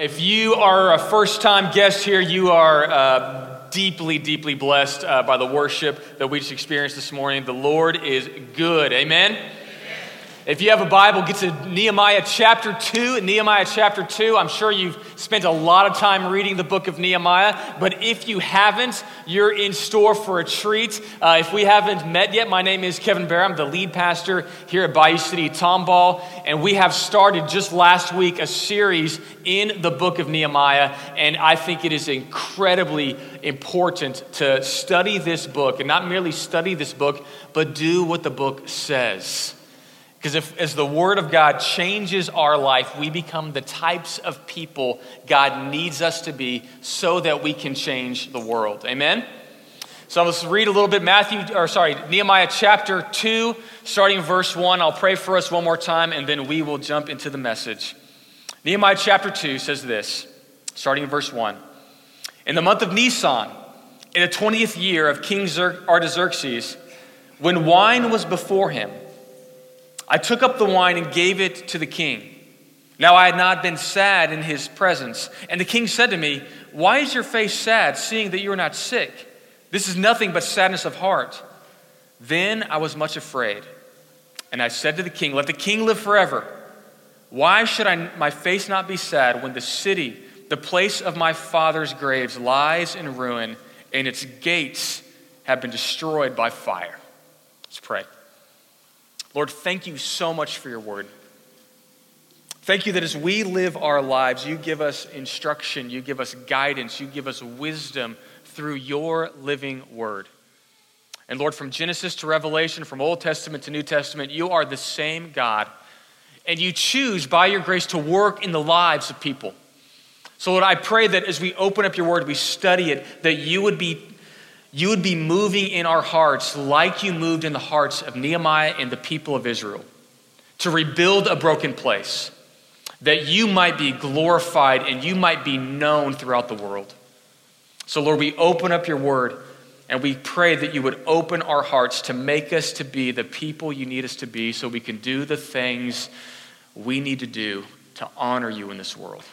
If you are a first time guest here, you are uh, deeply, deeply blessed uh, by the worship that we just experienced this morning. The Lord is good. Amen. If you have a Bible, get to Nehemiah chapter 2. Nehemiah chapter 2. I'm sure you've spent a lot of time reading the book of Nehemiah, but if you haven't, you're in store for a treat. Uh, if we haven't met yet, my name is Kevin Bear. I'm the lead pastor here at Bayou City Tomball, and we have started just last week a series in the book of Nehemiah, and I think it is incredibly important to study this book, and not merely study this book, but do what the book says. Because if, as the Word of God changes our life, we become the types of people God needs us to be so that we can change the world. Amen? So let's read a little bit Matthew, or sorry, Nehemiah chapter 2, starting verse 1. I'll pray for us one more time, and then we will jump into the message. Nehemiah chapter 2 says this, starting in verse 1. In the month of Nisan, in the 20th year of King Artaxerxes, when wine was before him, I took up the wine and gave it to the king. Now I had not been sad in his presence. And the king said to me, Why is your face sad, seeing that you are not sick? This is nothing but sadness of heart. Then I was much afraid. And I said to the king, Let the king live forever. Why should I, my face not be sad when the city, the place of my father's graves, lies in ruin and its gates have been destroyed by fire? Let's pray. Lord, thank you so much for your word. Thank you that as we live our lives, you give us instruction, you give us guidance, you give us wisdom through your living word. And Lord, from Genesis to Revelation, from Old Testament to New Testament, you are the same God. And you choose by your grace to work in the lives of people. So, Lord, I pray that as we open up your word, we study it, that you would be you would be moving in our hearts like you moved in the hearts of Nehemiah and the people of Israel to rebuild a broken place, that you might be glorified and you might be known throughout the world. So, Lord, we open up your word and we pray that you would open our hearts to make us to be the people you need us to be so we can do the things we need to do to honor you in this world.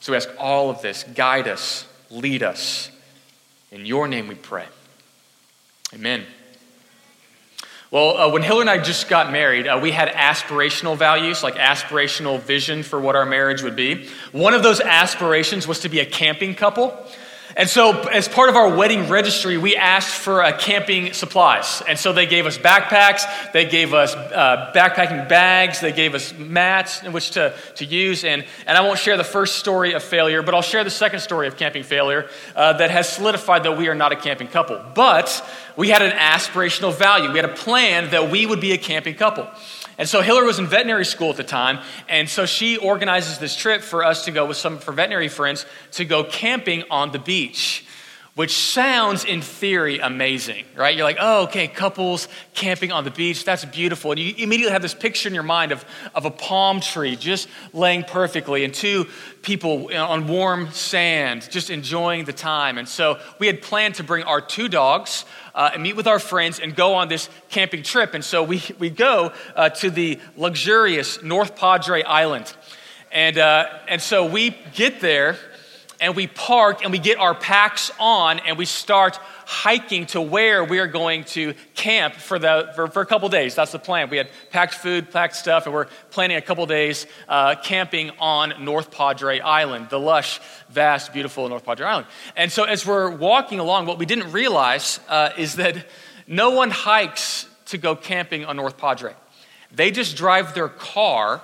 So we ask all of this guide us, lead us. In your name we pray. Amen. Well, uh, when Hillary and I just got married, uh, we had aspirational values, like aspirational vision for what our marriage would be. One of those aspirations was to be a camping couple. And so, as part of our wedding registry, we asked for uh, camping supplies. And so, they gave us backpacks, they gave us uh, backpacking bags, they gave us mats in which to, to use. And, and I won't share the first story of failure, but I'll share the second story of camping failure uh, that has solidified that we are not a camping couple. But we had an aspirational value, we had a plan that we would be a camping couple. And so Hillary was in veterinary school at the time, and so she organizes this trip for us to go with some of her veterinary friends to go camping on the beach which sounds in theory amazing, right? You're like, oh, okay, couples camping on the beach, that's beautiful. And you immediately have this picture in your mind of, of a palm tree just laying perfectly and two people on warm sand just enjoying the time. And so we had planned to bring our two dogs uh, and meet with our friends and go on this camping trip. And so we, we go uh, to the luxurious North Padre Island. And, uh, and so we get there and we park and we get our packs on and we start hiking to where we are going to camp for, the, for, for a couple days. That's the plan. We had packed food, packed stuff, and we're planning a couple days uh, camping on North Padre Island, the lush, vast, beautiful North Padre Island. And so as we're walking along, what we didn't realize uh, is that no one hikes to go camping on North Padre. They just drive their car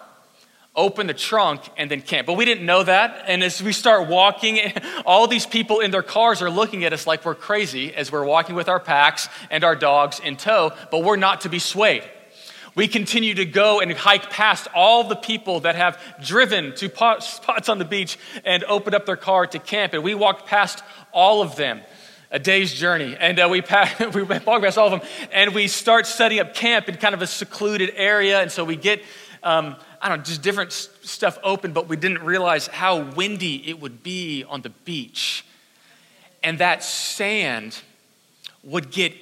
open the trunk and then camp. But we didn't know that. And as we start walking, all these people in their cars are looking at us like we're crazy as we're walking with our packs and our dogs in tow, but we're not to be swayed. We continue to go and hike past all the people that have driven to spots on the beach and opened up their car to camp. And we walked past all of them a day's journey. And uh, we, pass, we walk past all of them, and we start setting up camp in kind of a secluded area. And so we get um, I don't know, just different stuff open, but we didn't realize how windy it would be on the beach. And that sand would get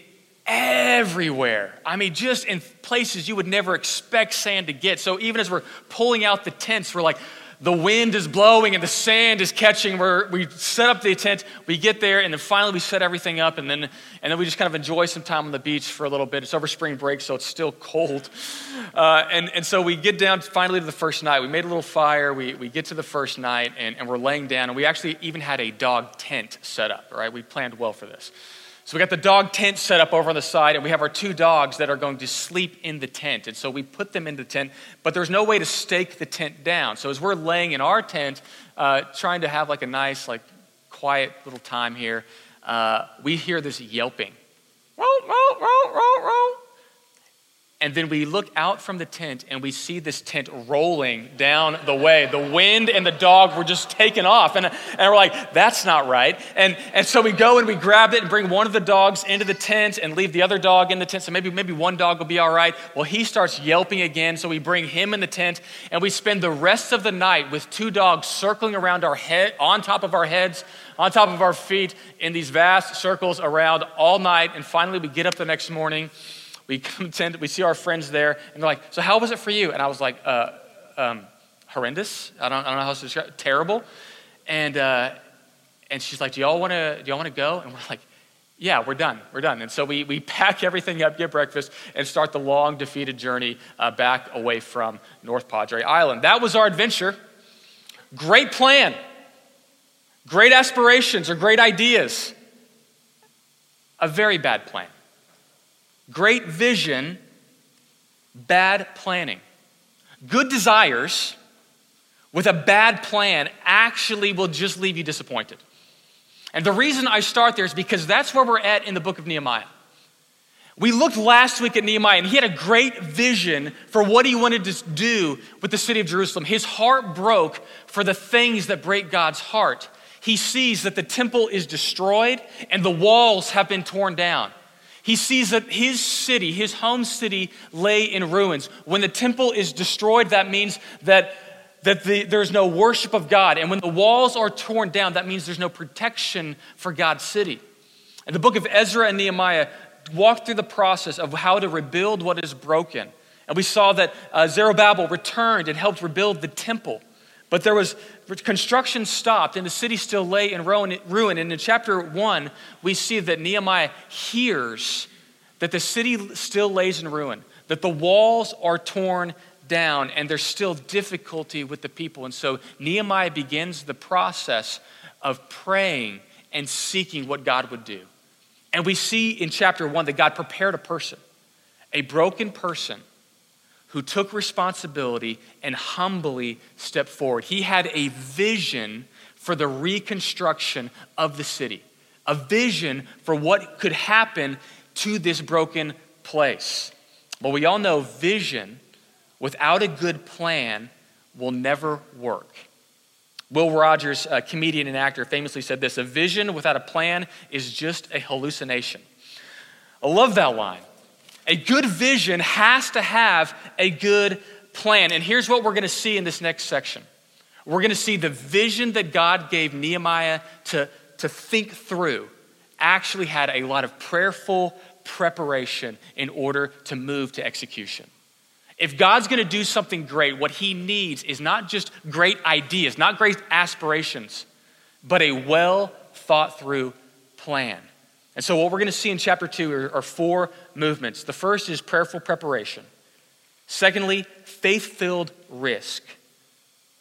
everywhere. I mean, just in places you would never expect sand to get. So even as we're pulling out the tents, we're like, the wind is blowing and the sand is catching. We're, we set up the tent, we get there, and then finally we set everything up, and then, and then we just kind of enjoy some time on the beach for a little bit. It's over spring break, so it's still cold. Uh, and, and so we get down finally to the first night. We made a little fire, we, we get to the first night, and, and we're laying down, and we actually even had a dog tent set up, right? We planned well for this. So we got the dog tent set up over on the side, and we have our two dogs that are going to sleep in the tent. And so we put them in the tent, but there's no way to stake the tent down. So as we're laying in our tent, uh, trying to have like a nice, like quiet little time here, uh, we hear this yelping. And then we look out from the tent and we see this tent rolling down the way. The wind and the dog were just taken off. And, and we're like, that's not right. And, and so we go and we grab it and bring one of the dogs into the tent and leave the other dog in the tent. So maybe, maybe one dog will be all right. Well, he starts yelping again. So we bring him in the tent and we spend the rest of the night with two dogs circling around our head, on top of our heads, on top of our feet in these vast circles around all night. And finally, we get up the next morning we come to, we see our friends there, and they're like, "So how was it for you?" And I was like, uh, um, "Horrendous. I don't, I don't know how to describe. It. Terrible." And uh, and she's like, "Do y'all want to? Do y'all want to go?" And we're like, "Yeah, we're done. We're done." And so we we pack everything up, get breakfast, and start the long defeated journey uh, back away from North Padre Island. That was our adventure. Great plan. Great aspirations or great ideas. A very bad plan. Great vision, bad planning. Good desires with a bad plan actually will just leave you disappointed. And the reason I start there is because that's where we're at in the book of Nehemiah. We looked last week at Nehemiah, and he had a great vision for what he wanted to do with the city of Jerusalem. His heart broke for the things that break God's heart. He sees that the temple is destroyed and the walls have been torn down. He sees that his city, his home city, lay in ruins. When the temple is destroyed, that means that, that the, there's no worship of God. And when the walls are torn down, that means there's no protection for God's city. And the book of Ezra and Nehemiah walk through the process of how to rebuild what is broken. And we saw that uh, Zerubbabel returned and helped rebuild the temple. But there was construction stopped and the city still lay in ruin. And in chapter one, we see that Nehemiah hears that the city still lays in ruin, that the walls are torn down, and there's still difficulty with the people. And so Nehemiah begins the process of praying and seeking what God would do. And we see in chapter one that God prepared a person, a broken person who took responsibility and humbly stepped forward. He had a vision for the reconstruction of the city, a vision for what could happen to this broken place. Well, we all know vision without a good plan will never work. Will Rogers, a comedian and actor, famously said this A vision without a plan is just a hallucination. I love that line. A good vision has to have a good plan. And here's what we're going to see in this next section we're going to see the vision that God gave Nehemiah to, to think through actually had a lot of prayerful preparation in order to move to execution. If God's going to do something great, what he needs is not just great ideas, not great aspirations, but a well thought through plan. And so, what we're going to see in chapter two are, are four movements. The first is prayerful preparation, secondly, faith filled risk,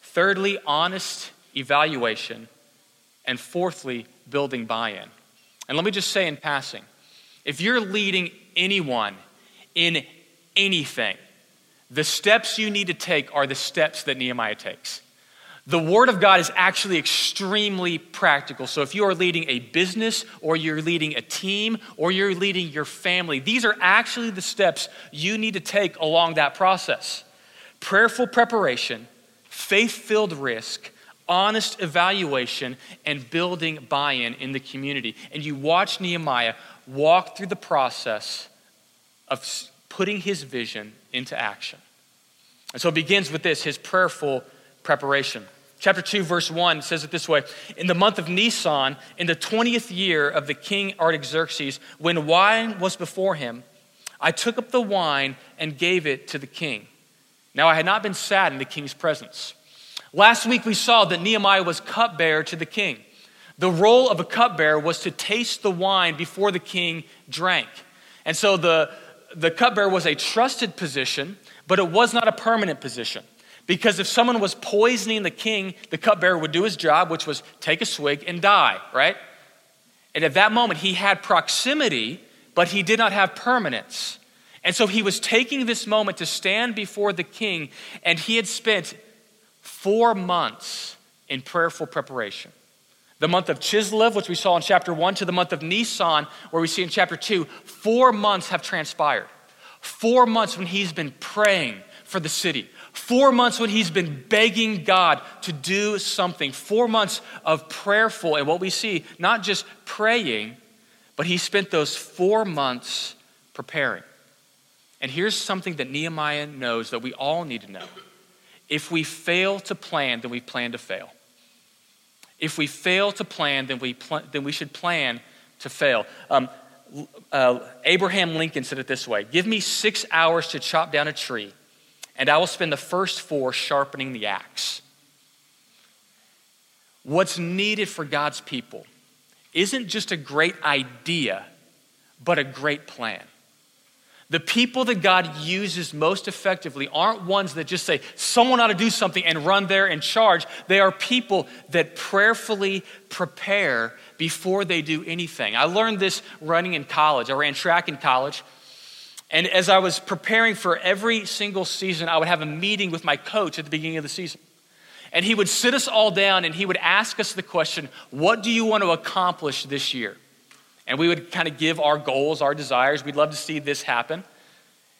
thirdly, honest evaluation, and fourthly, building buy in. And let me just say in passing if you're leading anyone in anything, the steps you need to take are the steps that Nehemiah takes. The Word of God is actually extremely practical. So, if you are leading a business, or you're leading a team, or you're leading your family, these are actually the steps you need to take along that process prayerful preparation, faith filled risk, honest evaluation, and building buy in in the community. And you watch Nehemiah walk through the process of putting his vision into action. And so it begins with this his prayerful preparation. Chapter 2, verse 1 says it this way In the month of Nisan, in the 20th year of the king Artaxerxes, when wine was before him, I took up the wine and gave it to the king. Now I had not been sad in the king's presence. Last week we saw that Nehemiah was cupbearer to the king. The role of a cupbearer was to taste the wine before the king drank. And so the, the cupbearer was a trusted position, but it was not a permanent position. Because if someone was poisoning the king, the cupbearer would do his job, which was take a swig and die, right? And at that moment, he had proximity, but he did not have permanence. And so he was taking this moment to stand before the king, and he had spent four months in prayerful preparation. The month of Chislev, which we saw in chapter 1, to the month of Nisan, where we see in chapter 2, four months have transpired. Four months when he's been praying for the city. Four months when he's been begging God to do something. Four months of prayerful, and what we see, not just praying, but he spent those four months preparing. And here's something that Nehemiah knows that we all need to know. If we fail to plan, then we plan to fail. If we fail to plan, then we, pl- then we should plan to fail. Um, uh, Abraham Lincoln said it this way Give me six hours to chop down a tree, and I will spend the first four sharpening the axe. What's needed for God's people isn't just a great idea, but a great plan. The people that God uses most effectively aren't ones that just say, someone ought to do something and run there and charge. They are people that prayerfully prepare before they do anything. I learned this running in college. I ran track in college. And as I was preparing for every single season, I would have a meeting with my coach at the beginning of the season. And he would sit us all down and he would ask us the question, What do you want to accomplish this year? And we would kind of give our goals, our desires. We'd love to see this happen.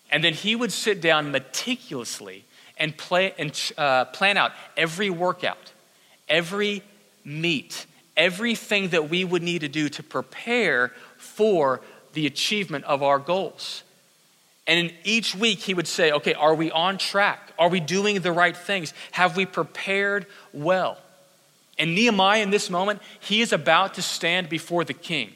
And then he would sit down meticulously and, play, and uh, plan out every workout, every meet, everything that we would need to do to prepare for the achievement of our goals. And in each week, he would say, okay, are we on track? Are we doing the right things? Have we prepared well? And Nehemiah, in this moment, he is about to stand before the king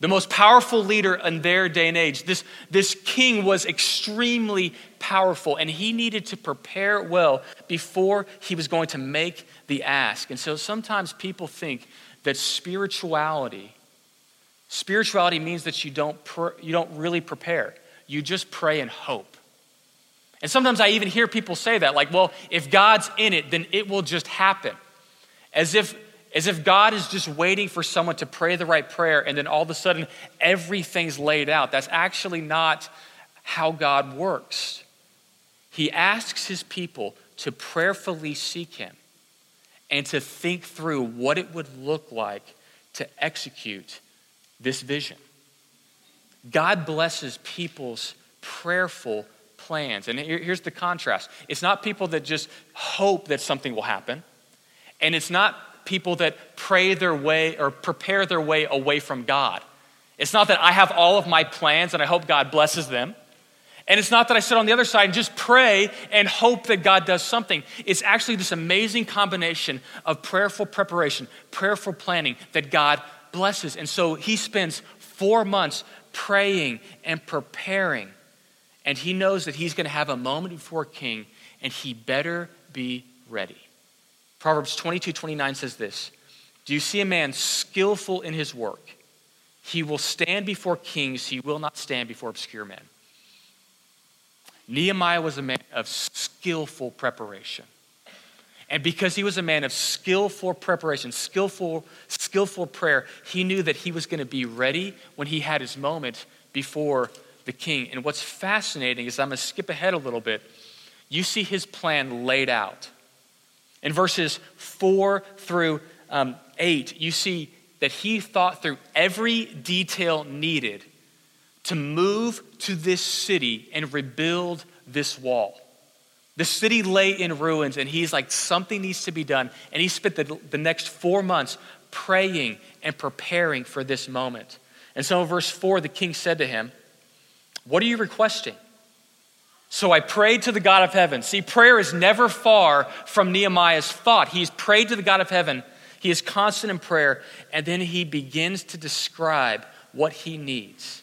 the most powerful leader in their day and age. This, this king was extremely powerful, and he needed to prepare well before he was going to make the ask. And so sometimes people think that spirituality, spirituality means that you don't, you don't really prepare, you just pray and hope. And sometimes I even hear people say that, like, well, if God's in it, then it will just happen. As if as if God is just waiting for someone to pray the right prayer and then all of a sudden everything's laid out. That's actually not how God works. He asks his people to prayerfully seek him and to think through what it would look like to execute this vision. God blesses people's prayerful plans. And here's the contrast it's not people that just hope that something will happen, and it's not people that pray their way or prepare their way away from God. It's not that I have all of my plans and I hope God blesses them. And it's not that I sit on the other side and just pray and hope that God does something. It's actually this amazing combination of prayerful preparation, prayerful planning that God blesses. And so he spends four months praying and preparing. And he knows that he's going to have a moment before King, and he better be ready. Proverbs 22 29 says this Do you see a man skillful in his work? He will stand before kings, he will not stand before obscure men. Nehemiah was a man of skillful preparation. And because he was a man of skillful preparation, skillful, skillful prayer, he knew that he was going to be ready when he had his moment before the king. And what's fascinating is I'm going to skip ahead a little bit. You see his plan laid out. In verses 4 through um, 8, you see that he thought through every detail needed to move to this city and rebuild this wall. The city lay in ruins, and he's like, something needs to be done. And he spent the, the next four months praying and preparing for this moment. And so in verse 4, the king said to him, What are you requesting? So I prayed to the God of heaven. See, prayer is never far from Nehemiah's thought. He's prayed to the God of heaven. He is constant in prayer, and then he begins to describe what he needs.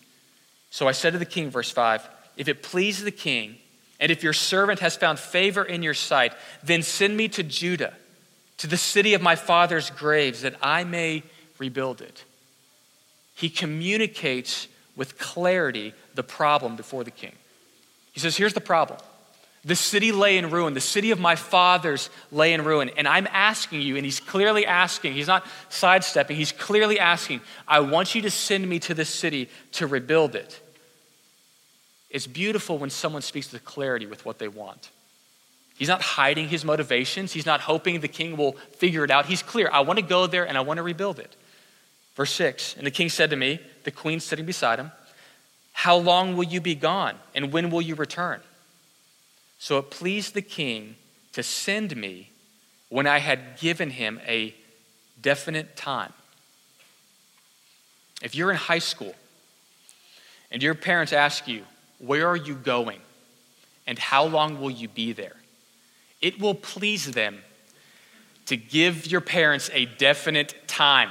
So I said to the king, verse 5, if it pleases the king, And if your servant has found favor in your sight, then send me to Judah, to the city of my father's graves, that I may rebuild it. He communicates with clarity the problem before the king. He says, Here's the problem. The city lay in ruin. The city of my fathers lay in ruin. And I'm asking you, and he's clearly asking, he's not sidestepping, he's clearly asking, I want you to send me to this city to rebuild it. It's beautiful when someone speaks with clarity with what they want. He's not hiding his motivations. He's not hoping the king will figure it out. He's clear. I want to go there and I want to rebuild it. Verse 6 And the king said to me, the queen sitting beside him, How long will you be gone? And when will you return? So it pleased the king to send me when I had given him a definite time. If you're in high school and your parents ask you, where are you going? And how long will you be there? It will please them to give your parents a definite time.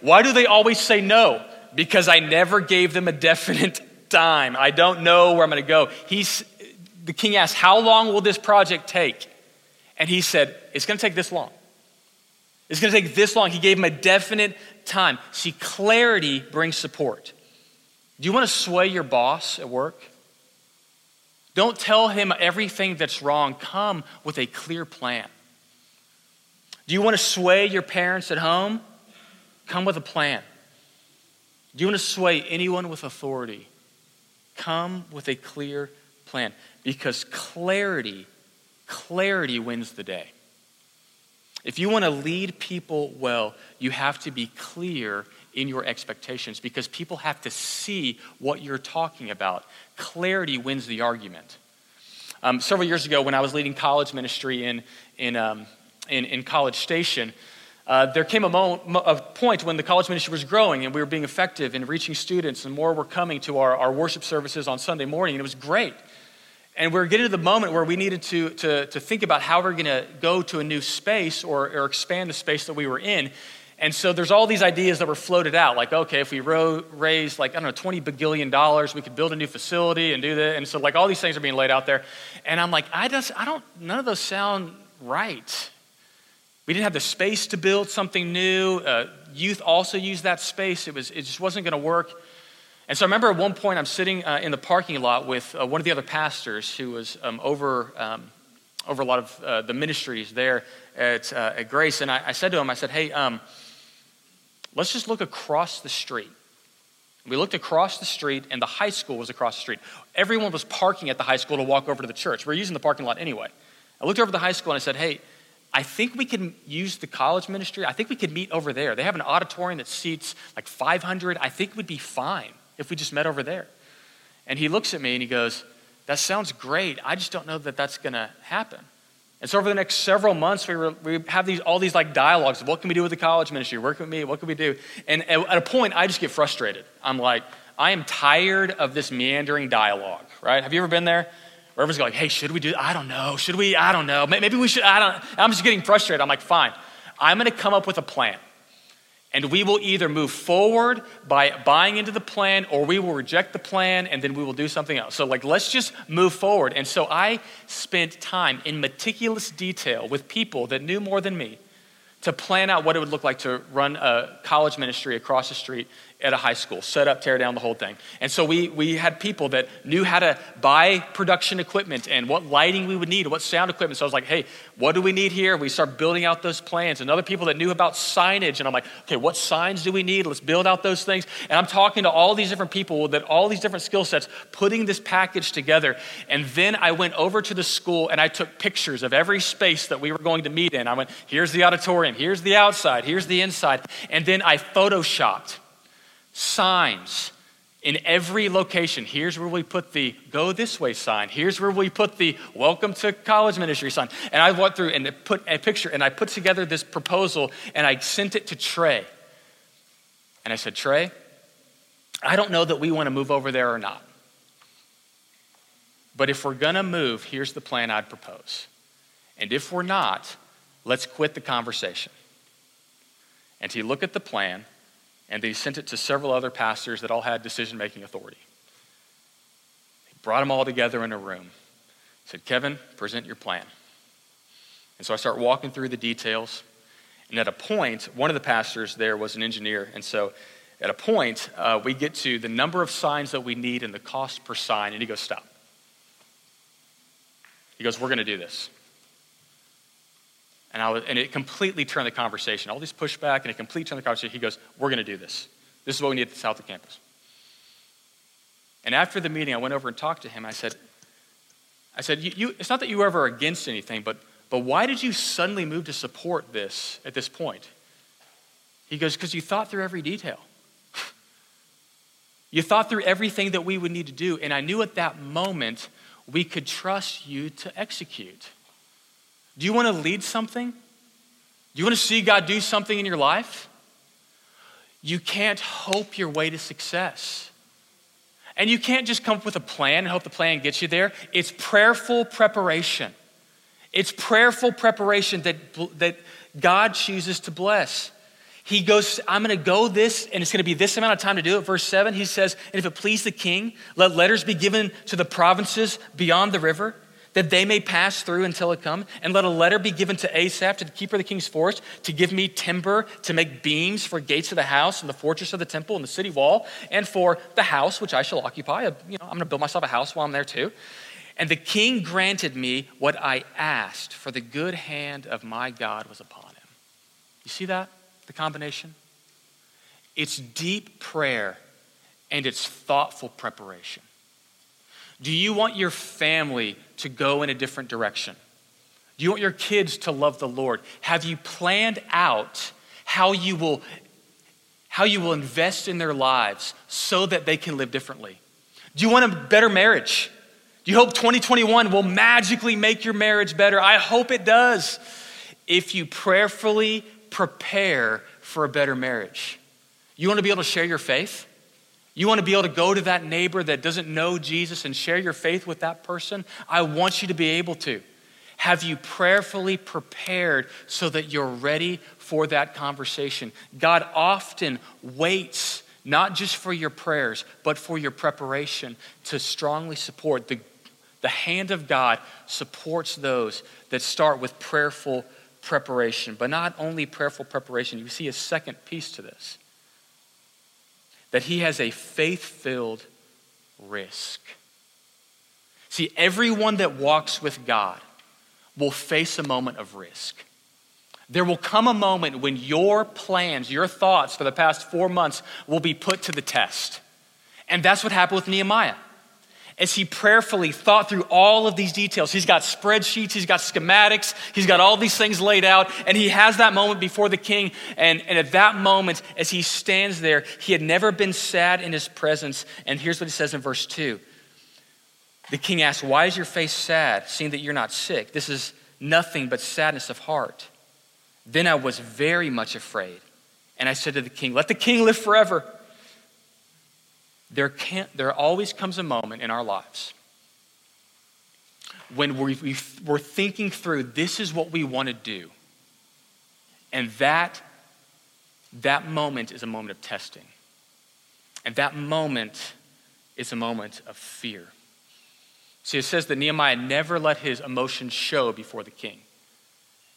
Why do they always say no? Because I never gave them a definite time. I don't know where I'm going to go. He's, the king asked, How long will this project take? And he said, It's going to take this long. It's going to take this long. He gave him a definite time. See, clarity brings support. Do you want to sway your boss at work? Don't tell him everything that's wrong. Come with a clear plan. Do you want to sway your parents at home? Come with a plan. Do you want to sway anyone with authority? Come with a clear plan. Because clarity, clarity wins the day. If you want to lead people well, you have to be clear in your expectations because people have to see what you're talking about. Clarity wins the argument. Um, several years ago, when I was leading college ministry in, in, um, in, in, College Station, uh, there came a, moment, a point when the college ministry was growing and we were being effective in reaching students, and more were coming to our, our worship services on Sunday morning, and it was great. And we are getting to the moment where we needed to, to, to think about how we're going to go to a new space or, or expand the space that we were in. And so there's all these ideas that were floated out, like, okay, if we ro- raise like, I don't know, 20 bagillion dollars, we could build a new facility and do that. And so like all these things are being laid out there. And I'm like, I just, I don't, none of those sound right. We didn't have the space to build something new. Uh, youth also used that space. It, was, it just wasn't going to work. And so I remember at one point I'm sitting uh, in the parking lot with uh, one of the other pastors who was um, over, um, over a lot of uh, the ministries there at, uh, at Grace. And I, I, said to him, I said, hey, um, Let's just look across the street. We looked across the street, and the high school was across the street. Everyone was parking at the high school to walk over to the church. We are using the parking lot anyway. I looked over the high school and I said, Hey, I think we can use the college ministry. I think we could meet over there. They have an auditorium that seats like 500. I think we'd be fine if we just met over there. And he looks at me and he goes, That sounds great. I just don't know that that's going to happen. And so over the next several months, we, re, we have these, all these like dialogues. of What can we do with the college ministry? Work with me. What can we do? And at a point, I just get frustrated. I'm like, I am tired of this meandering dialogue, right? Have you ever been there? Where everyone's like, hey, should we do, I don't know. Should we? I don't know. Maybe we should, I don't, I'm just getting frustrated. I'm like, fine. I'm going to come up with a plan. And we will either move forward by buying into the plan or we will reject the plan and then we will do something else. So, like, let's just move forward. And so I spent time in meticulous detail with people that knew more than me to plan out what it would look like to run a college ministry across the street at a high school, set up, tear down the whole thing. And so we, we had people that knew how to buy production equipment and what lighting we would need, what sound equipment. So I was like, hey, what do we need here? We start building out those plans. And other people that knew about signage. And I'm like, okay, what signs do we need? Let's build out those things. And I'm talking to all these different people that all these different skill sets, putting this package together. And then I went over to the school and I took pictures of every space that we were going to meet in. I went, here's the auditorium, here's the outside, here's the inside. And then I photoshopped signs in every location. Here's where we put the go this way sign. Here's where we put the welcome to college ministry sign. And I went through and put a picture and I put together this proposal and I sent it to Trey. And I said, Trey, I don't know that we want to move over there or not. But if we're going to move, here's the plan I'd propose. And if we're not, let's quit the conversation. And he looked at the plan and they sent it to several other pastors that all had decision making authority. They brought them all together in a room. Said, Kevin, present your plan. And so I start walking through the details. And at a point, one of the pastors there was an engineer. And so at a point, uh, we get to the number of signs that we need and the cost per sign. And he goes, Stop. He goes, We're going to do this. And, I was, and it completely turned the conversation. All these pushback and it completely turned the conversation. He goes, We're going to do this. This is what we need at the south of campus. And after the meeting, I went over and talked to him. I said, I said, you, you, it's not that you were ever against anything, but, but why did you suddenly move to support this at this point? He goes, because you thought through every detail. you thought through everything that we would need to do. And I knew at that moment we could trust you to execute. Do you want to lead something? Do you want to see God do something in your life? You can't hope your way to success. And you can't just come up with a plan and hope the plan gets you there. It's prayerful preparation. It's prayerful preparation that, that God chooses to bless. He goes, I'm going to go this, and it's going to be this amount of time to do it. Verse 7, he says, And if it please the king, let letters be given to the provinces beyond the river that they may pass through until it come. And let a letter be given to Asaph, to the keeper of the king's forest, to give me timber to make beams for gates of the house and the fortress of the temple and the city wall, and for the house which I shall occupy. You know, I'm going to build myself a house while I'm there too. And the king granted me what I asked, for the good hand of my God was upon him. You see that? The combination? It's deep prayer and it's thoughtful preparation. Do you want your family to go in a different direction? Do you want your kids to love the Lord? Have you planned out how you will how you will invest in their lives so that they can live differently? Do you want a better marriage? Do you hope 2021 will magically make your marriage better? I hope it does. If you prayerfully prepare for a better marriage. You want to be able to share your faith? You want to be able to go to that neighbor that doesn't know Jesus and share your faith with that person? I want you to be able to. Have you prayerfully prepared so that you're ready for that conversation? God often waits not just for your prayers, but for your preparation to strongly support. The, the hand of God supports those that start with prayerful preparation. But not only prayerful preparation, you see a second piece to this that he has a faith filled risk. See, everyone that walks with God will face a moment of risk. There will come a moment when your plans, your thoughts for the past four months will be put to the test. And that's what happened with Nehemiah as he prayerfully thought through all of these details. He's got spreadsheets, he's got schematics, he's got all these things laid out, and he has that moment before the king. And, and at that moment, as he stands there, he had never been sad in his presence. And here's what he says in verse 2 The king asks, Why is your face sad, seeing that you're not sick? This is nothing but sadness of heart. Then I was very much afraid. And I said to the king, Let the king live forever there, can't, there always comes a moment in our lives when we, we, we're thinking through this is what we want to do. And that, that moment is a moment of testing. And that moment is a moment of fear. See, it says that Nehemiah never let his emotions show before the king.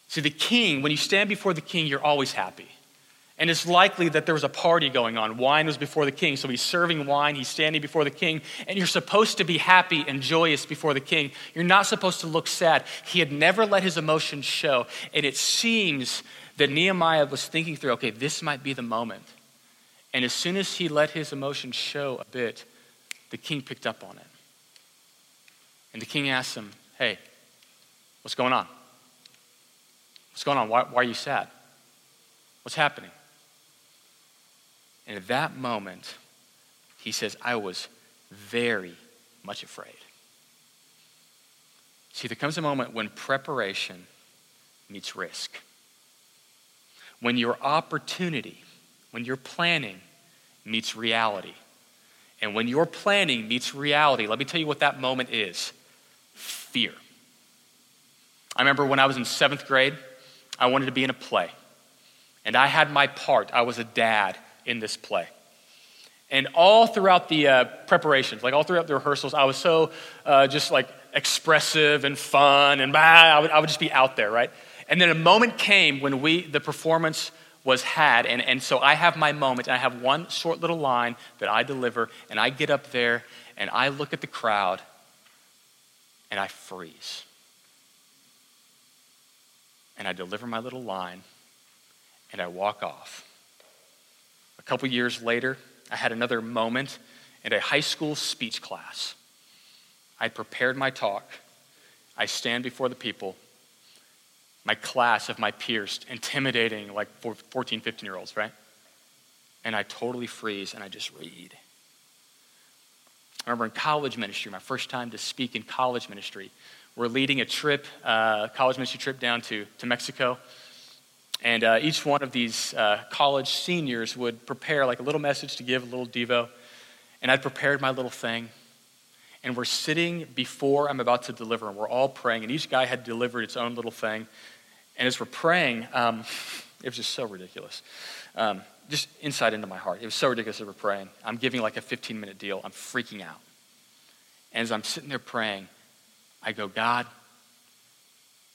See, the king, when you stand before the king, you're always happy. And it's likely that there was a party going on. Wine was before the king. So he's serving wine, he's standing before the king, and you're supposed to be happy and joyous before the king. You're not supposed to look sad. He had never let his emotions show. And it seems that Nehemiah was thinking through okay, this might be the moment. And as soon as he let his emotions show a bit, the king picked up on it. And the king asked him, hey, what's going on? What's going on? Why, why are you sad? What's happening? And at that moment, he says, I was very much afraid. See, there comes a moment when preparation meets risk. When your opportunity, when your planning meets reality. And when your planning meets reality, let me tell you what that moment is fear. I remember when I was in seventh grade, I wanted to be in a play. And I had my part. I was a dad in this play. And all throughout the uh, preparations, like all throughout the rehearsals, I was so uh, just like expressive and fun, and bah, I, would, I would just be out there, right? And then a moment came when we, the performance was had, and, and so I have my moment, and I have one short little line that I deliver, and I get up there, and I look at the crowd, and I freeze. And I deliver my little line, and I walk off. A couple years later, I had another moment in a high school speech class. I prepared my talk. I stand before the people, my class of my peers, intimidating like 14, 15 year olds, right? And I totally freeze and I just read. I remember in college ministry, my first time to speak in college ministry, we're leading a trip, uh, college ministry trip down to, to Mexico. And uh, each one of these uh, college seniors would prepare like a little message to give, a little Devo. And I'd prepared my little thing. And we're sitting before I'm about to deliver, and we're all praying. And each guy had delivered its own little thing. And as we're praying, um, it was just so ridiculous. Um, just insight into my heart. It was so ridiculous as we're praying. I'm giving like a 15 minute deal. I'm freaking out. And as I'm sitting there praying, I go, God,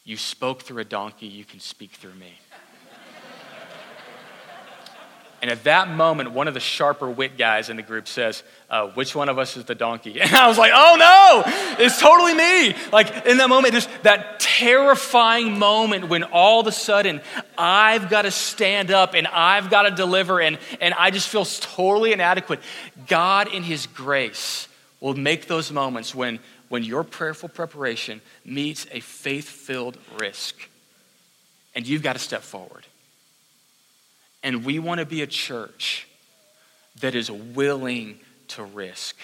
you spoke through a donkey, you can speak through me. And at that moment, one of the sharper wit guys in the group says, uh, Which one of us is the donkey? And I was like, Oh no, it's totally me. Like in that moment, just that terrifying moment when all of a sudden I've got to stand up and I've got to deliver, and, and I just feel totally inadequate. God, in His grace, will make those moments when, when your prayerful preparation meets a faith filled risk. And you've got to step forward. And we want to be a church that is willing to risk.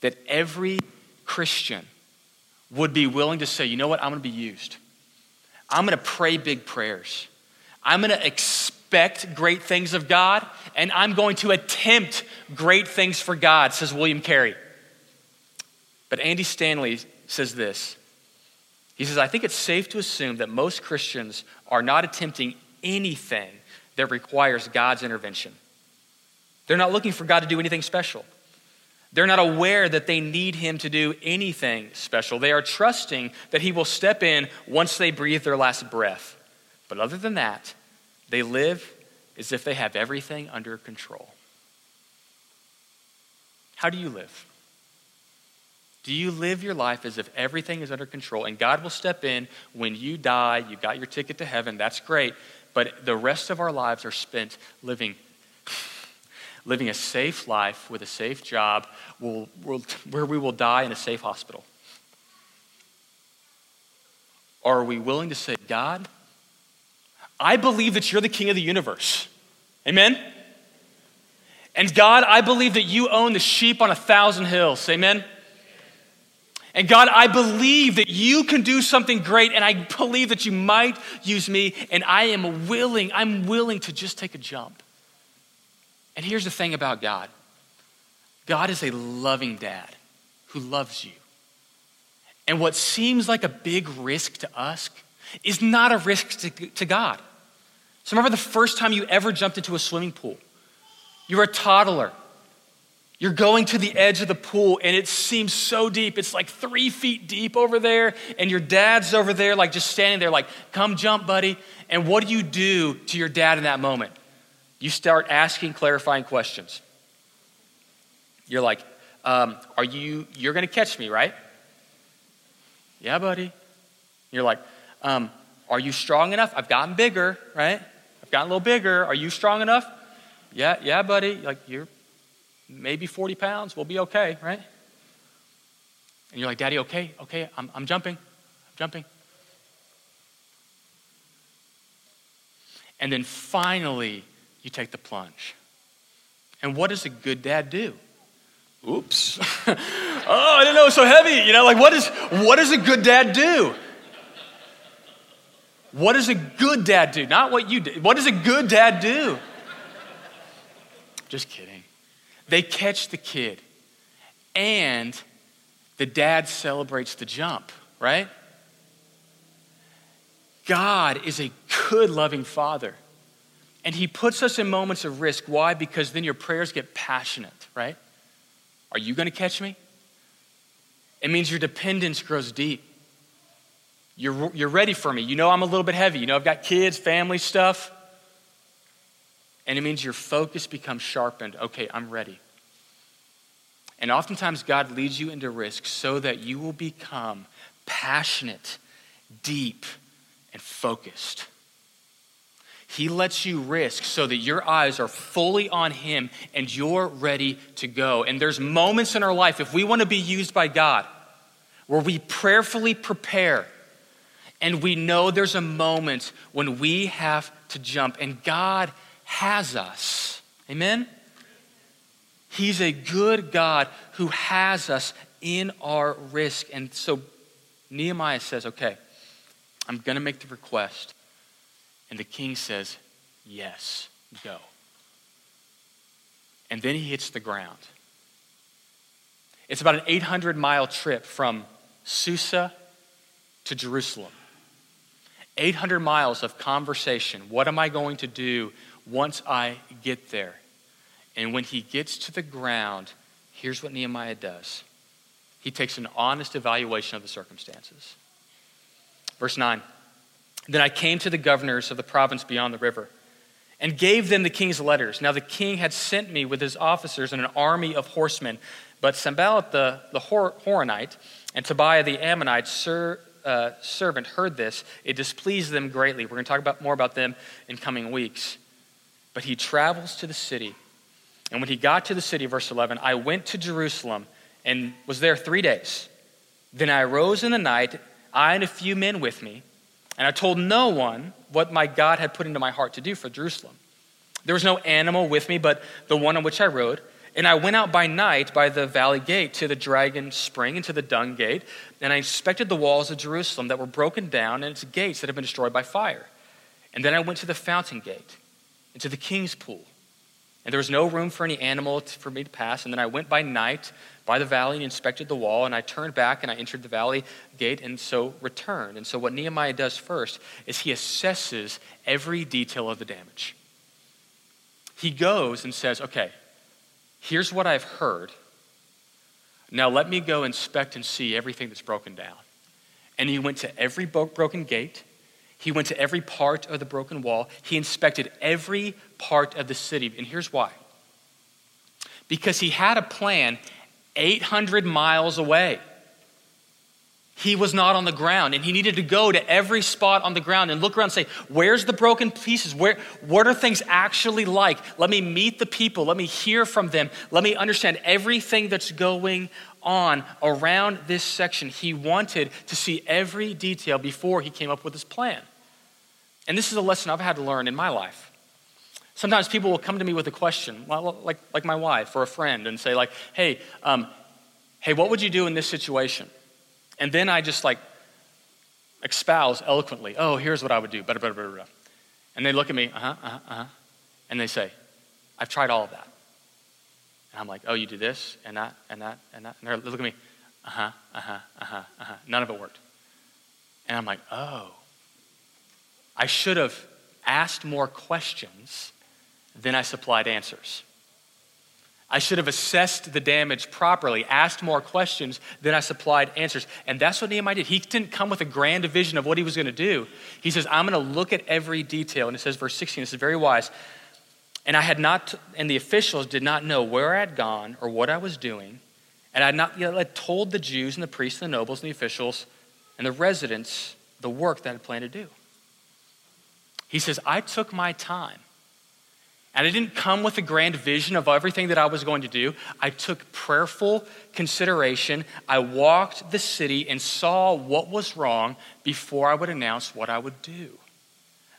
That every Christian would be willing to say, you know what, I'm going to be used. I'm going to pray big prayers. I'm going to expect great things of God, and I'm going to attempt great things for God, says William Carey. But Andy Stanley says this. He says, I think it's safe to assume that most Christians are not attempting anything that requires God's intervention. They're not looking for God to do anything special. They're not aware that they need Him to do anything special. They are trusting that He will step in once they breathe their last breath. But other than that, they live as if they have everything under control. How do you live? Do you live your life as if everything is under control and God will step in when you die? You got your ticket to heaven, that's great. But the rest of our lives are spent living, living a safe life with a safe job we'll, we'll, where we will die in a safe hospital. Are we willing to say, God, I believe that you're the king of the universe? Amen? And God, I believe that you own the sheep on a thousand hills. Amen? And God, I believe that you can do something great, and I believe that you might use me, and I am willing, I'm willing to just take a jump. And here's the thing about God God is a loving dad who loves you. And what seems like a big risk to us is not a risk to, to God. So, remember the first time you ever jumped into a swimming pool? You were a toddler. You're going to the edge of the pool and it seems so deep. It's like three feet deep over there, and your dad's over there, like just standing there, like, come jump, buddy. And what do you do to your dad in that moment? You start asking clarifying questions. You're like, um, are you, you're gonna catch me, right? Yeah, buddy. You're like, um, are you strong enough? I've gotten bigger, right? I've gotten a little bigger. Are you strong enough? Yeah, yeah, buddy. Like, you're maybe 40 pounds, we'll be okay, right? And you're like, Daddy, okay, okay, I'm, I'm jumping, I'm jumping. And then finally, you take the plunge. And what does a good dad do? Oops. oh, I didn't know it was so heavy. You know, like what, is, what does a good dad do? What does a good dad do? Not what you did. What does a good dad do? Just kidding. They catch the kid, and the dad celebrates the jump, right? God is a good, loving father. And he puts us in moments of risk. Why? Because then your prayers get passionate, right? Are you going to catch me? It means your dependence grows deep. You're, you're ready for me. You know I'm a little bit heavy. You know I've got kids, family stuff. And it means your focus becomes sharpened. Okay, I'm ready. And oftentimes, God leads you into risk so that you will become passionate, deep, and focused. He lets you risk so that your eyes are fully on Him and you're ready to go. And there's moments in our life, if we want to be used by God, where we prayerfully prepare and we know there's a moment when we have to jump, and God has us. Amen? He's a good God who has us in our risk. And so Nehemiah says, okay, I'm going to make the request. And the king says, yes, go. And then he hits the ground. It's about an 800 mile trip from Susa to Jerusalem. 800 miles of conversation. What am I going to do once I get there? And when he gets to the ground, here's what Nehemiah does he takes an honest evaluation of the circumstances. Verse 9 Then I came to the governors of the province beyond the river and gave them the king's letters. Now the king had sent me with his officers and an army of horsemen. But Sanballat the, the Horonite and Tobiah the Ammonite sir, uh, servant heard this. It displeased them greatly. We're going to talk about, more about them in coming weeks. But he travels to the city. And when he got to the city, verse 11, I went to Jerusalem and was there three days. Then I arose in the night, I and a few men with me, and I told no one what my God had put into my heart to do for Jerusalem. There was no animal with me but the one on which I rode. And I went out by night by the valley gate to the dragon spring and to the dung gate, and I inspected the walls of Jerusalem that were broken down and its gates that had been destroyed by fire. And then I went to the fountain gate and to the king's pool. And there was no room for any animal for me to pass. And then I went by night by the valley and inspected the wall, and I turned back and I entered the valley gate and so returned. And so, what Nehemiah does first is he assesses every detail of the damage. He goes and says, Okay, here's what I've heard. Now, let me go inspect and see everything that's broken down. And he went to every broken gate. He went to every part of the broken wall. He inspected every part of the city. And here's why because he had a plan 800 miles away. He was not on the ground, and he needed to go to every spot on the ground and look around and say, Where's the broken pieces? Where, what are things actually like? Let me meet the people. Let me hear from them. Let me understand everything that's going on around this section. He wanted to see every detail before he came up with his plan. And this is a lesson I've had to learn in my life. Sometimes people will come to me with a question, like, like my wife or a friend, and say, like, hey, um, hey, what would you do in this situation? And then I just like espouse eloquently, oh, here's what I would do. Blah, blah, blah, blah. And they look at me, uh huh, uh huh, uh huh. And they say, I've tried all of that. And I'm like, oh, you do this and that and that and that. And they look at me, uh huh, uh huh, uh huh, uh huh. None of it worked. And I'm like, oh, I should have asked more questions than I supplied answers. I should have assessed the damage properly, asked more questions, than I supplied answers. And that's what Nehemiah did. He didn't come with a grand vision of what he was going to do. He says, I'm going to look at every detail. And it says, verse 16, this is very wise. And I had not, and the officials did not know where I had gone or what I was doing. And I had not yet told the Jews and the priests and the nobles and the officials and the residents the work that I had planned to do. He says, I took my time and I didn't come with a grand vision of everything that I was going to do. I took prayerful consideration. I walked the city and saw what was wrong before I would announce what I would do.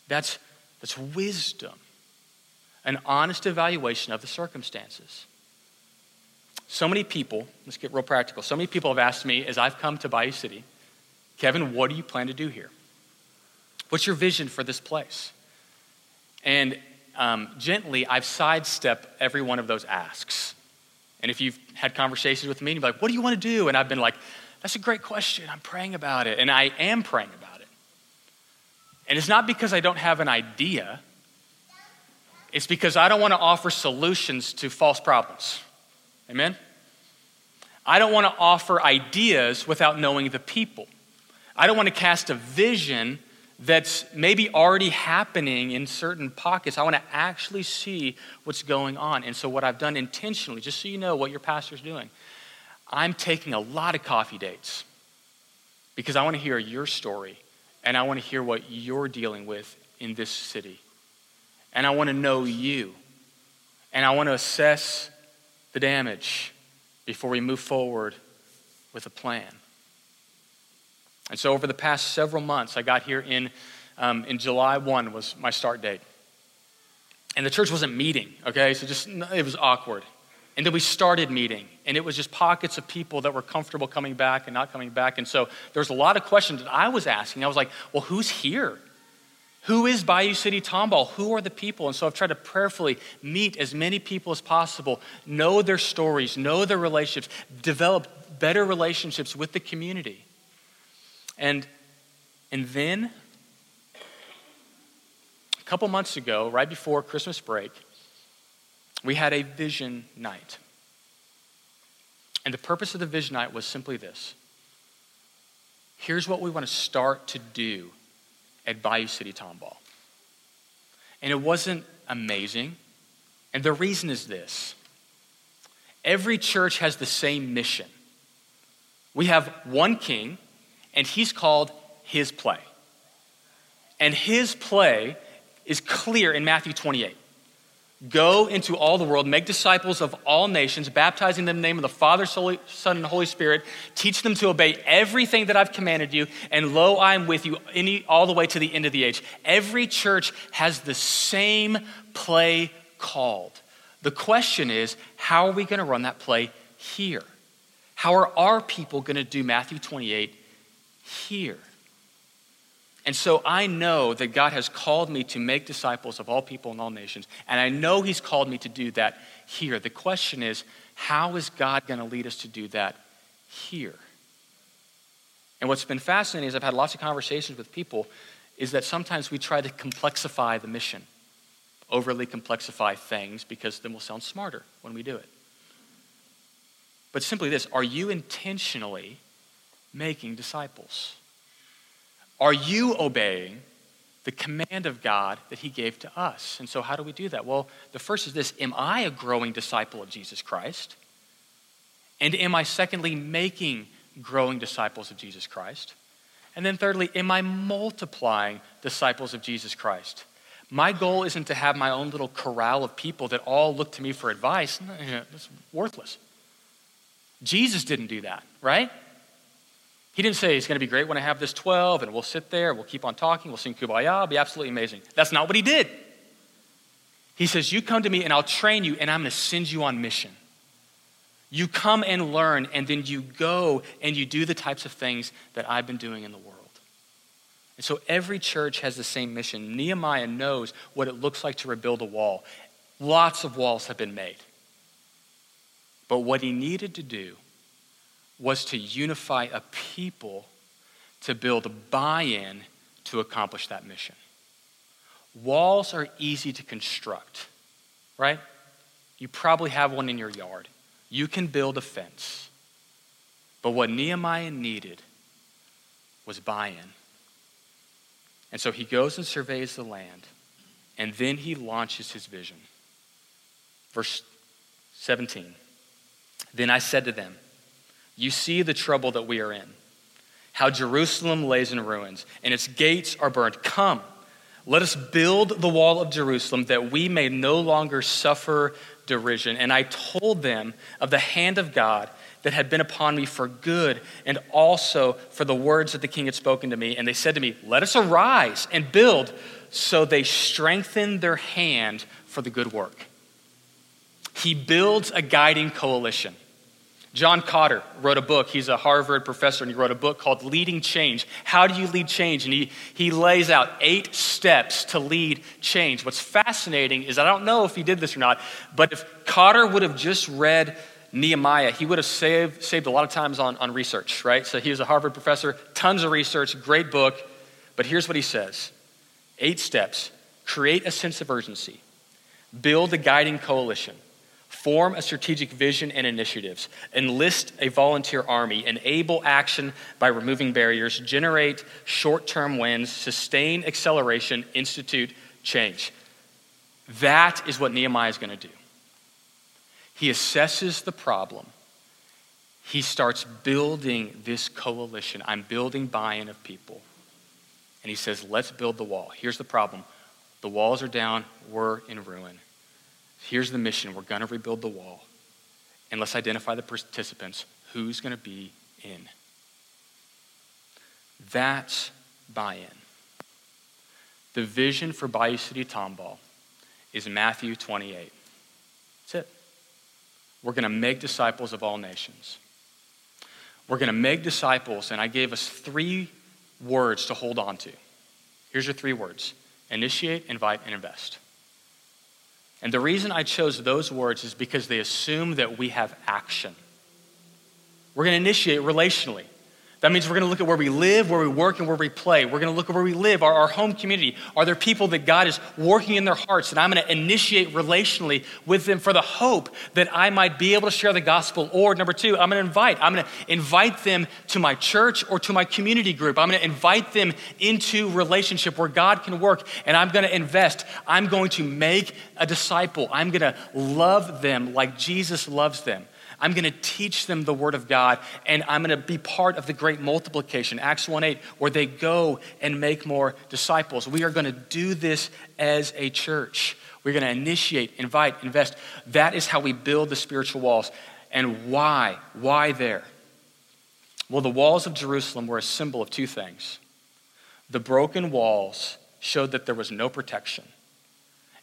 That's, that's wisdom, an honest evaluation of the circumstances. So many people, let's get real practical. So many people have asked me as I've come to Bayou City, Kevin, what do you plan to do here? What's your vision for this place? And um, gently, I've sidestepped every one of those asks. And if you've had conversations with me and you're like, what do you want to do? And I've been like, that's a great question. I'm praying about it. And I am praying about it. And it's not because I don't have an idea, It's because I don't want to offer solutions to false problems. Amen? I don't want to offer ideas without knowing the people. I don't want to cast a vision that's maybe already happening in certain pockets. I want to actually see what's going on. And so, what I've done intentionally, just so you know what your pastor's doing, I'm taking a lot of coffee dates because I want to hear your story and I want to hear what you're dealing with in this city. And I want to know you. And I want to assess the damage before we move forward with a plan. And so, over the past several months, I got here in, um, in July 1 was my start date. And the church wasn't meeting, okay? So, just, it was awkward. And then we started meeting, and it was just pockets of people that were comfortable coming back and not coming back. And so, there's a lot of questions that I was asking. I was like, well, who's here? Who is Bayou City Tomball? Who are the people? And so I've tried to prayerfully meet as many people as possible, know their stories, know their relationships, develop better relationships with the community. And, and then, a couple months ago, right before Christmas break, we had a vision night. And the purpose of the vision night was simply this here's what we want to start to do at Bayou City Tomball. And it wasn't amazing. And the reason is this every church has the same mission. We have one king and he's called his play. And his play is clear in Matthew 28. Go into all the world, make disciples of all nations, baptizing them in the name of the Father, Son, and Holy Spirit. Teach them to obey everything that I've commanded you, and lo, I am with you any, all the way to the end of the age. Every church has the same play called. The question is, how are we going to run that play here? How are our people going to do Matthew 28 here. And so I know that God has called me to make disciples of all people and all nations. And I know He's called me to do that here. The question is, how is God going to lead us to do that here? And what's been fascinating is I've had lots of conversations with people is that sometimes we try to complexify the mission, overly complexify things because then we'll sound smarter when we do it. But simply this are you intentionally making disciples? Are you obeying the command of God that He gave to us? And so, how do we do that? Well, the first is this Am I a growing disciple of Jesus Christ? And am I, secondly, making growing disciples of Jesus Christ? And then, thirdly, am I multiplying disciples of Jesus Christ? My goal isn't to have my own little corral of people that all look to me for advice. That's worthless. Jesus didn't do that, right? He didn't say it's going to be great when I have this 12 and we'll sit there, we'll keep on talking, we'll sing Kumbaya, it'll be absolutely amazing. That's not what he did. He says, You come to me and I'll train you and I'm going to send you on mission. You come and learn, and then you go and you do the types of things that I've been doing in the world. And so every church has the same mission. Nehemiah knows what it looks like to rebuild a wall. Lots of walls have been made. But what he needed to do was to unify a people to build buy in to accomplish that mission. Walls are easy to construct, right? You probably have one in your yard. You can build a fence. But what Nehemiah needed was buy in. And so he goes and surveys the land, and then he launches his vision. Verse 17 Then I said to them, you see the trouble that we are in. How Jerusalem lays in ruins, and its gates are burned. Come, let us build the wall of Jerusalem that we may no longer suffer derision. And I told them of the hand of God that had been upon me for good and also for the words that the king had spoken to me. And they said to me, Let us arise and build. So they strengthened their hand for the good work. He builds a guiding coalition. John Kotter wrote a book. He's a Harvard professor, and he wrote a book called Leading Change. How do you lead change? And he, he lays out eight steps to lead change. What's fascinating is I don't know if he did this or not, but if Kotter would have just read Nehemiah, he would have saved, saved a lot of times on, on research, right? So he was a Harvard professor, tons of research, great book. But here's what he says Eight steps create a sense of urgency, build a guiding coalition, form a strategic vision and initiatives, enlist a volunteer army, enable action by removing barriers, generate short term wins, sustain acceleration, institute change. That is what Nehemiah is going to do. He assesses the problem. He starts building this coalition. I'm building buy in of people. And he says, Let's build the wall. Here's the problem the walls are down, we're in ruin. Here's the mission we're going to rebuild the wall. And let's identify the participants. Who's going to be in? That's buy in. The vision for Bayou City Tomball is Matthew 28. That's it. We're going to make disciples of all nations. We're going to make disciples, and I gave us three words to hold on to. Here's your three words initiate, invite, and invest. And the reason I chose those words is because they assume that we have action. We're going to initiate relationally. That means we're going to look at where we live, where we work, and where we play. We're going to look at where we live, our, our home community. Are there people that God is working in their hearts? And I'm going to initiate relationally with them for the hope that I might be able to share the gospel. Or number two, I'm going to invite. I'm going to invite them to my church or to my community group. I'm going to invite them into relationship where God can work. And I'm going to invest. I'm going to make a disciple. I'm going to love them like Jesus loves them. I'm going to teach them the word of God, and I'm going to be part of the great multiplication, Acts 1 8, where they go and make more disciples. We are going to do this as a church. We're going to initiate, invite, invest. That is how we build the spiritual walls. And why? Why there? Well, the walls of Jerusalem were a symbol of two things. The broken walls showed that there was no protection,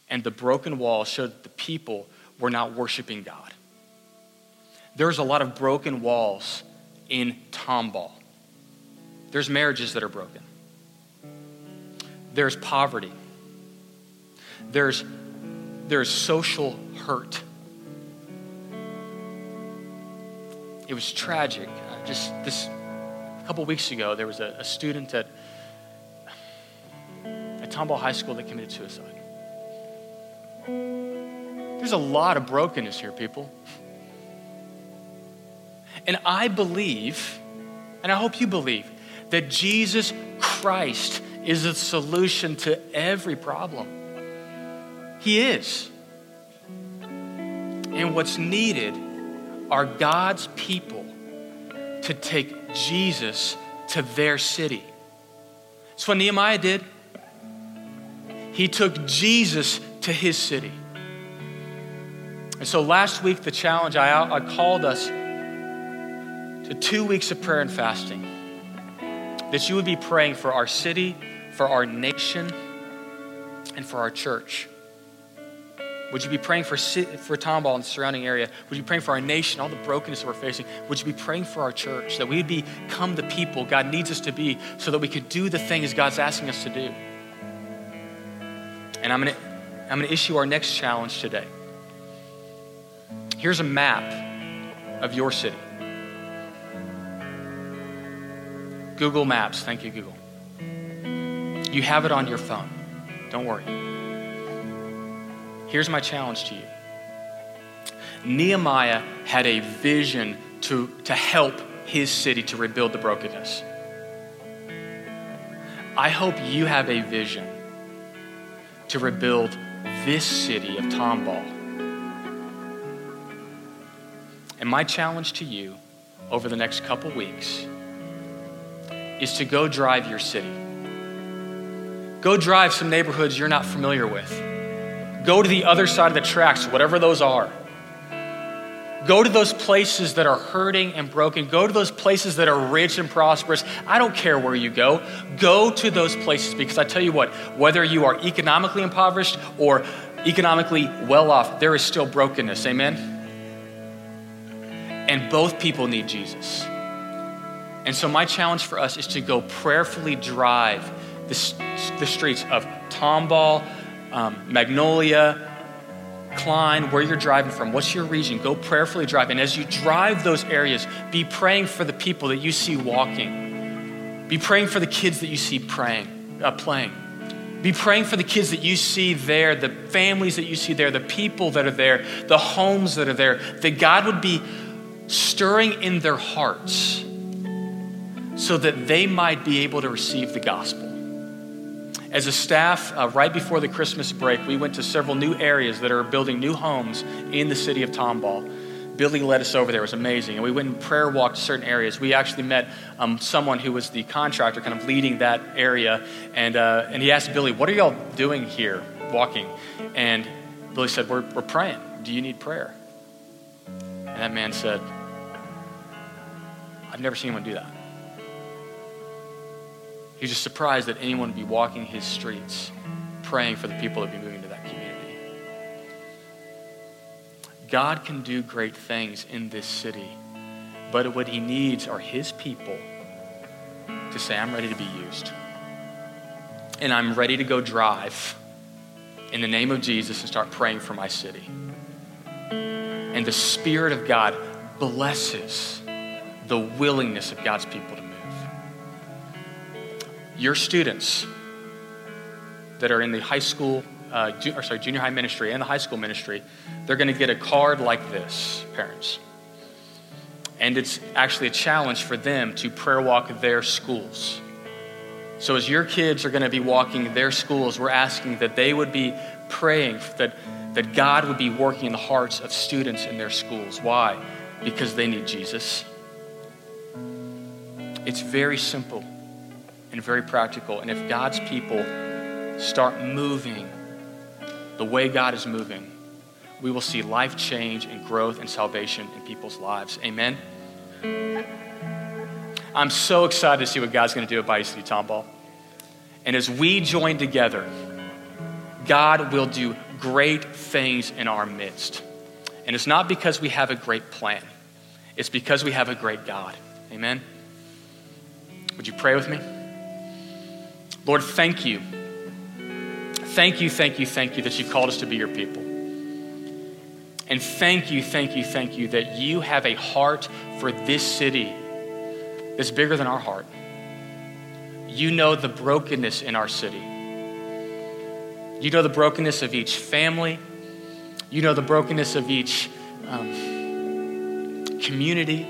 and the broken walls showed that the people were not worshiping God there's a lot of broken walls in Tomball. There's marriages that are broken. There's poverty. There's, there's social hurt. It was tragic. Uh, just this, a couple weeks ago, there was a, a student at, at Tomball High School that committed suicide. There's a lot of brokenness here, people. And I believe, and I hope you believe, that Jesus Christ is the solution to every problem. He is. And what's needed are God's people to take Jesus to their city. That's what Nehemiah did. He took Jesus to his city. And so last week, the challenge I, I called us to two weeks of prayer and fasting, that you would be praying for our city, for our nation, and for our church. Would you be praying for, for Tomball and the surrounding area? Would you be praying for our nation, all the brokenness that we're facing? Would you be praying for our church, that we would become the people God needs us to be so that we could do the things God's asking us to do? And I'm going to I'm going to issue our next challenge today. Here's a map of your city. Google Maps. Thank you, Google. You have it on your phone. Don't worry. Here's my challenge to you Nehemiah had a vision to, to help his city to rebuild the brokenness. I hope you have a vision to rebuild this city of Tomball. And my challenge to you over the next couple weeks is to go drive your city. Go drive some neighborhoods you're not familiar with. Go to the other side of the tracks, whatever those are. Go to those places that are hurting and broken. Go to those places that are rich and prosperous. I don't care where you go. Go to those places because I tell you what, whether you are economically impoverished or economically well off, there is still brokenness. Amen? And both people need Jesus. And so, my challenge for us is to go prayerfully drive the, the streets of Tomball, um, Magnolia, Klein, where you're driving from. What's your region? Go prayerfully drive. And as you drive those areas, be praying for the people that you see walking. Be praying for the kids that you see praying, uh, playing. Be praying for the kids that you see there, the families that you see there, the people that are there, the homes that are there, that God would be stirring in their hearts so that they might be able to receive the gospel. As a staff, uh, right before the Christmas break, we went to several new areas that are building new homes in the city of Tomball. Billy led us over there. It was amazing. And we went and prayer walked certain areas. We actually met um, someone who was the contractor kind of leading that area. And, uh, and he asked Billy, What are y'all doing here walking? And Billy said, We're, we're praying. Do you need prayer? And that man said, I've never seen anyone do that. He was just surprised that anyone would be walking his streets praying for the people that be moving to that community. God can do great things in this city, but what he needs are his people to say, I'm ready to be used. And I'm ready to go drive in the name of Jesus and start praying for my city. And the Spirit of God blesses the willingness of God's people. Your students that are in the high school, uh, or sorry, junior high ministry and the high school ministry, they're going to get a card like this, parents. And it's actually a challenge for them to prayer walk their schools. So, as your kids are going to be walking their schools, we're asking that they would be praying that, that God would be working in the hearts of students in their schools. Why? Because they need Jesus. It's very simple and very practical. And if God's people start moving the way God is moving, we will see life change and growth and salvation in people's lives. Amen. I'm so excited to see what God's going to do at Bayou City Tomball. And as we join together, God will do great things in our midst. And it's not because we have a great plan, it's because we have a great God. Amen. Would you pray with me? Lord, thank you. Thank you, thank you, thank you that you called us to be your people. And thank you, thank you, thank you that you have a heart for this city that's bigger than our heart. You know the brokenness in our city. You know the brokenness of each family. You know the brokenness of each um, community.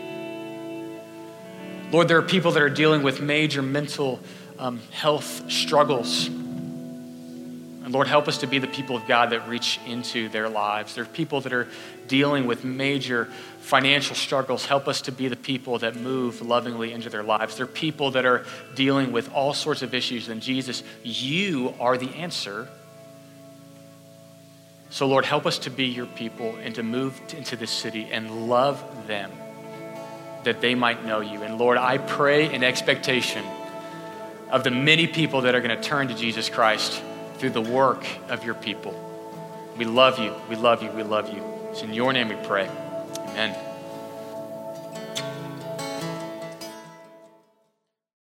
Lord, there are people that are dealing with major mental um, health struggles. And Lord, help us to be the people of God that reach into their lives. There are people that are dealing with major financial struggles. Help us to be the people that move lovingly into their lives. There are people that are dealing with all sorts of issues. And Jesus, you are the answer. So, Lord, help us to be your people and to move into this city and love them that they might know you. And Lord, I pray in expectation of the many people that are going to turn to Jesus Christ through the work of your people. We love you. We love you. We love you. It's in your name we pray. Amen.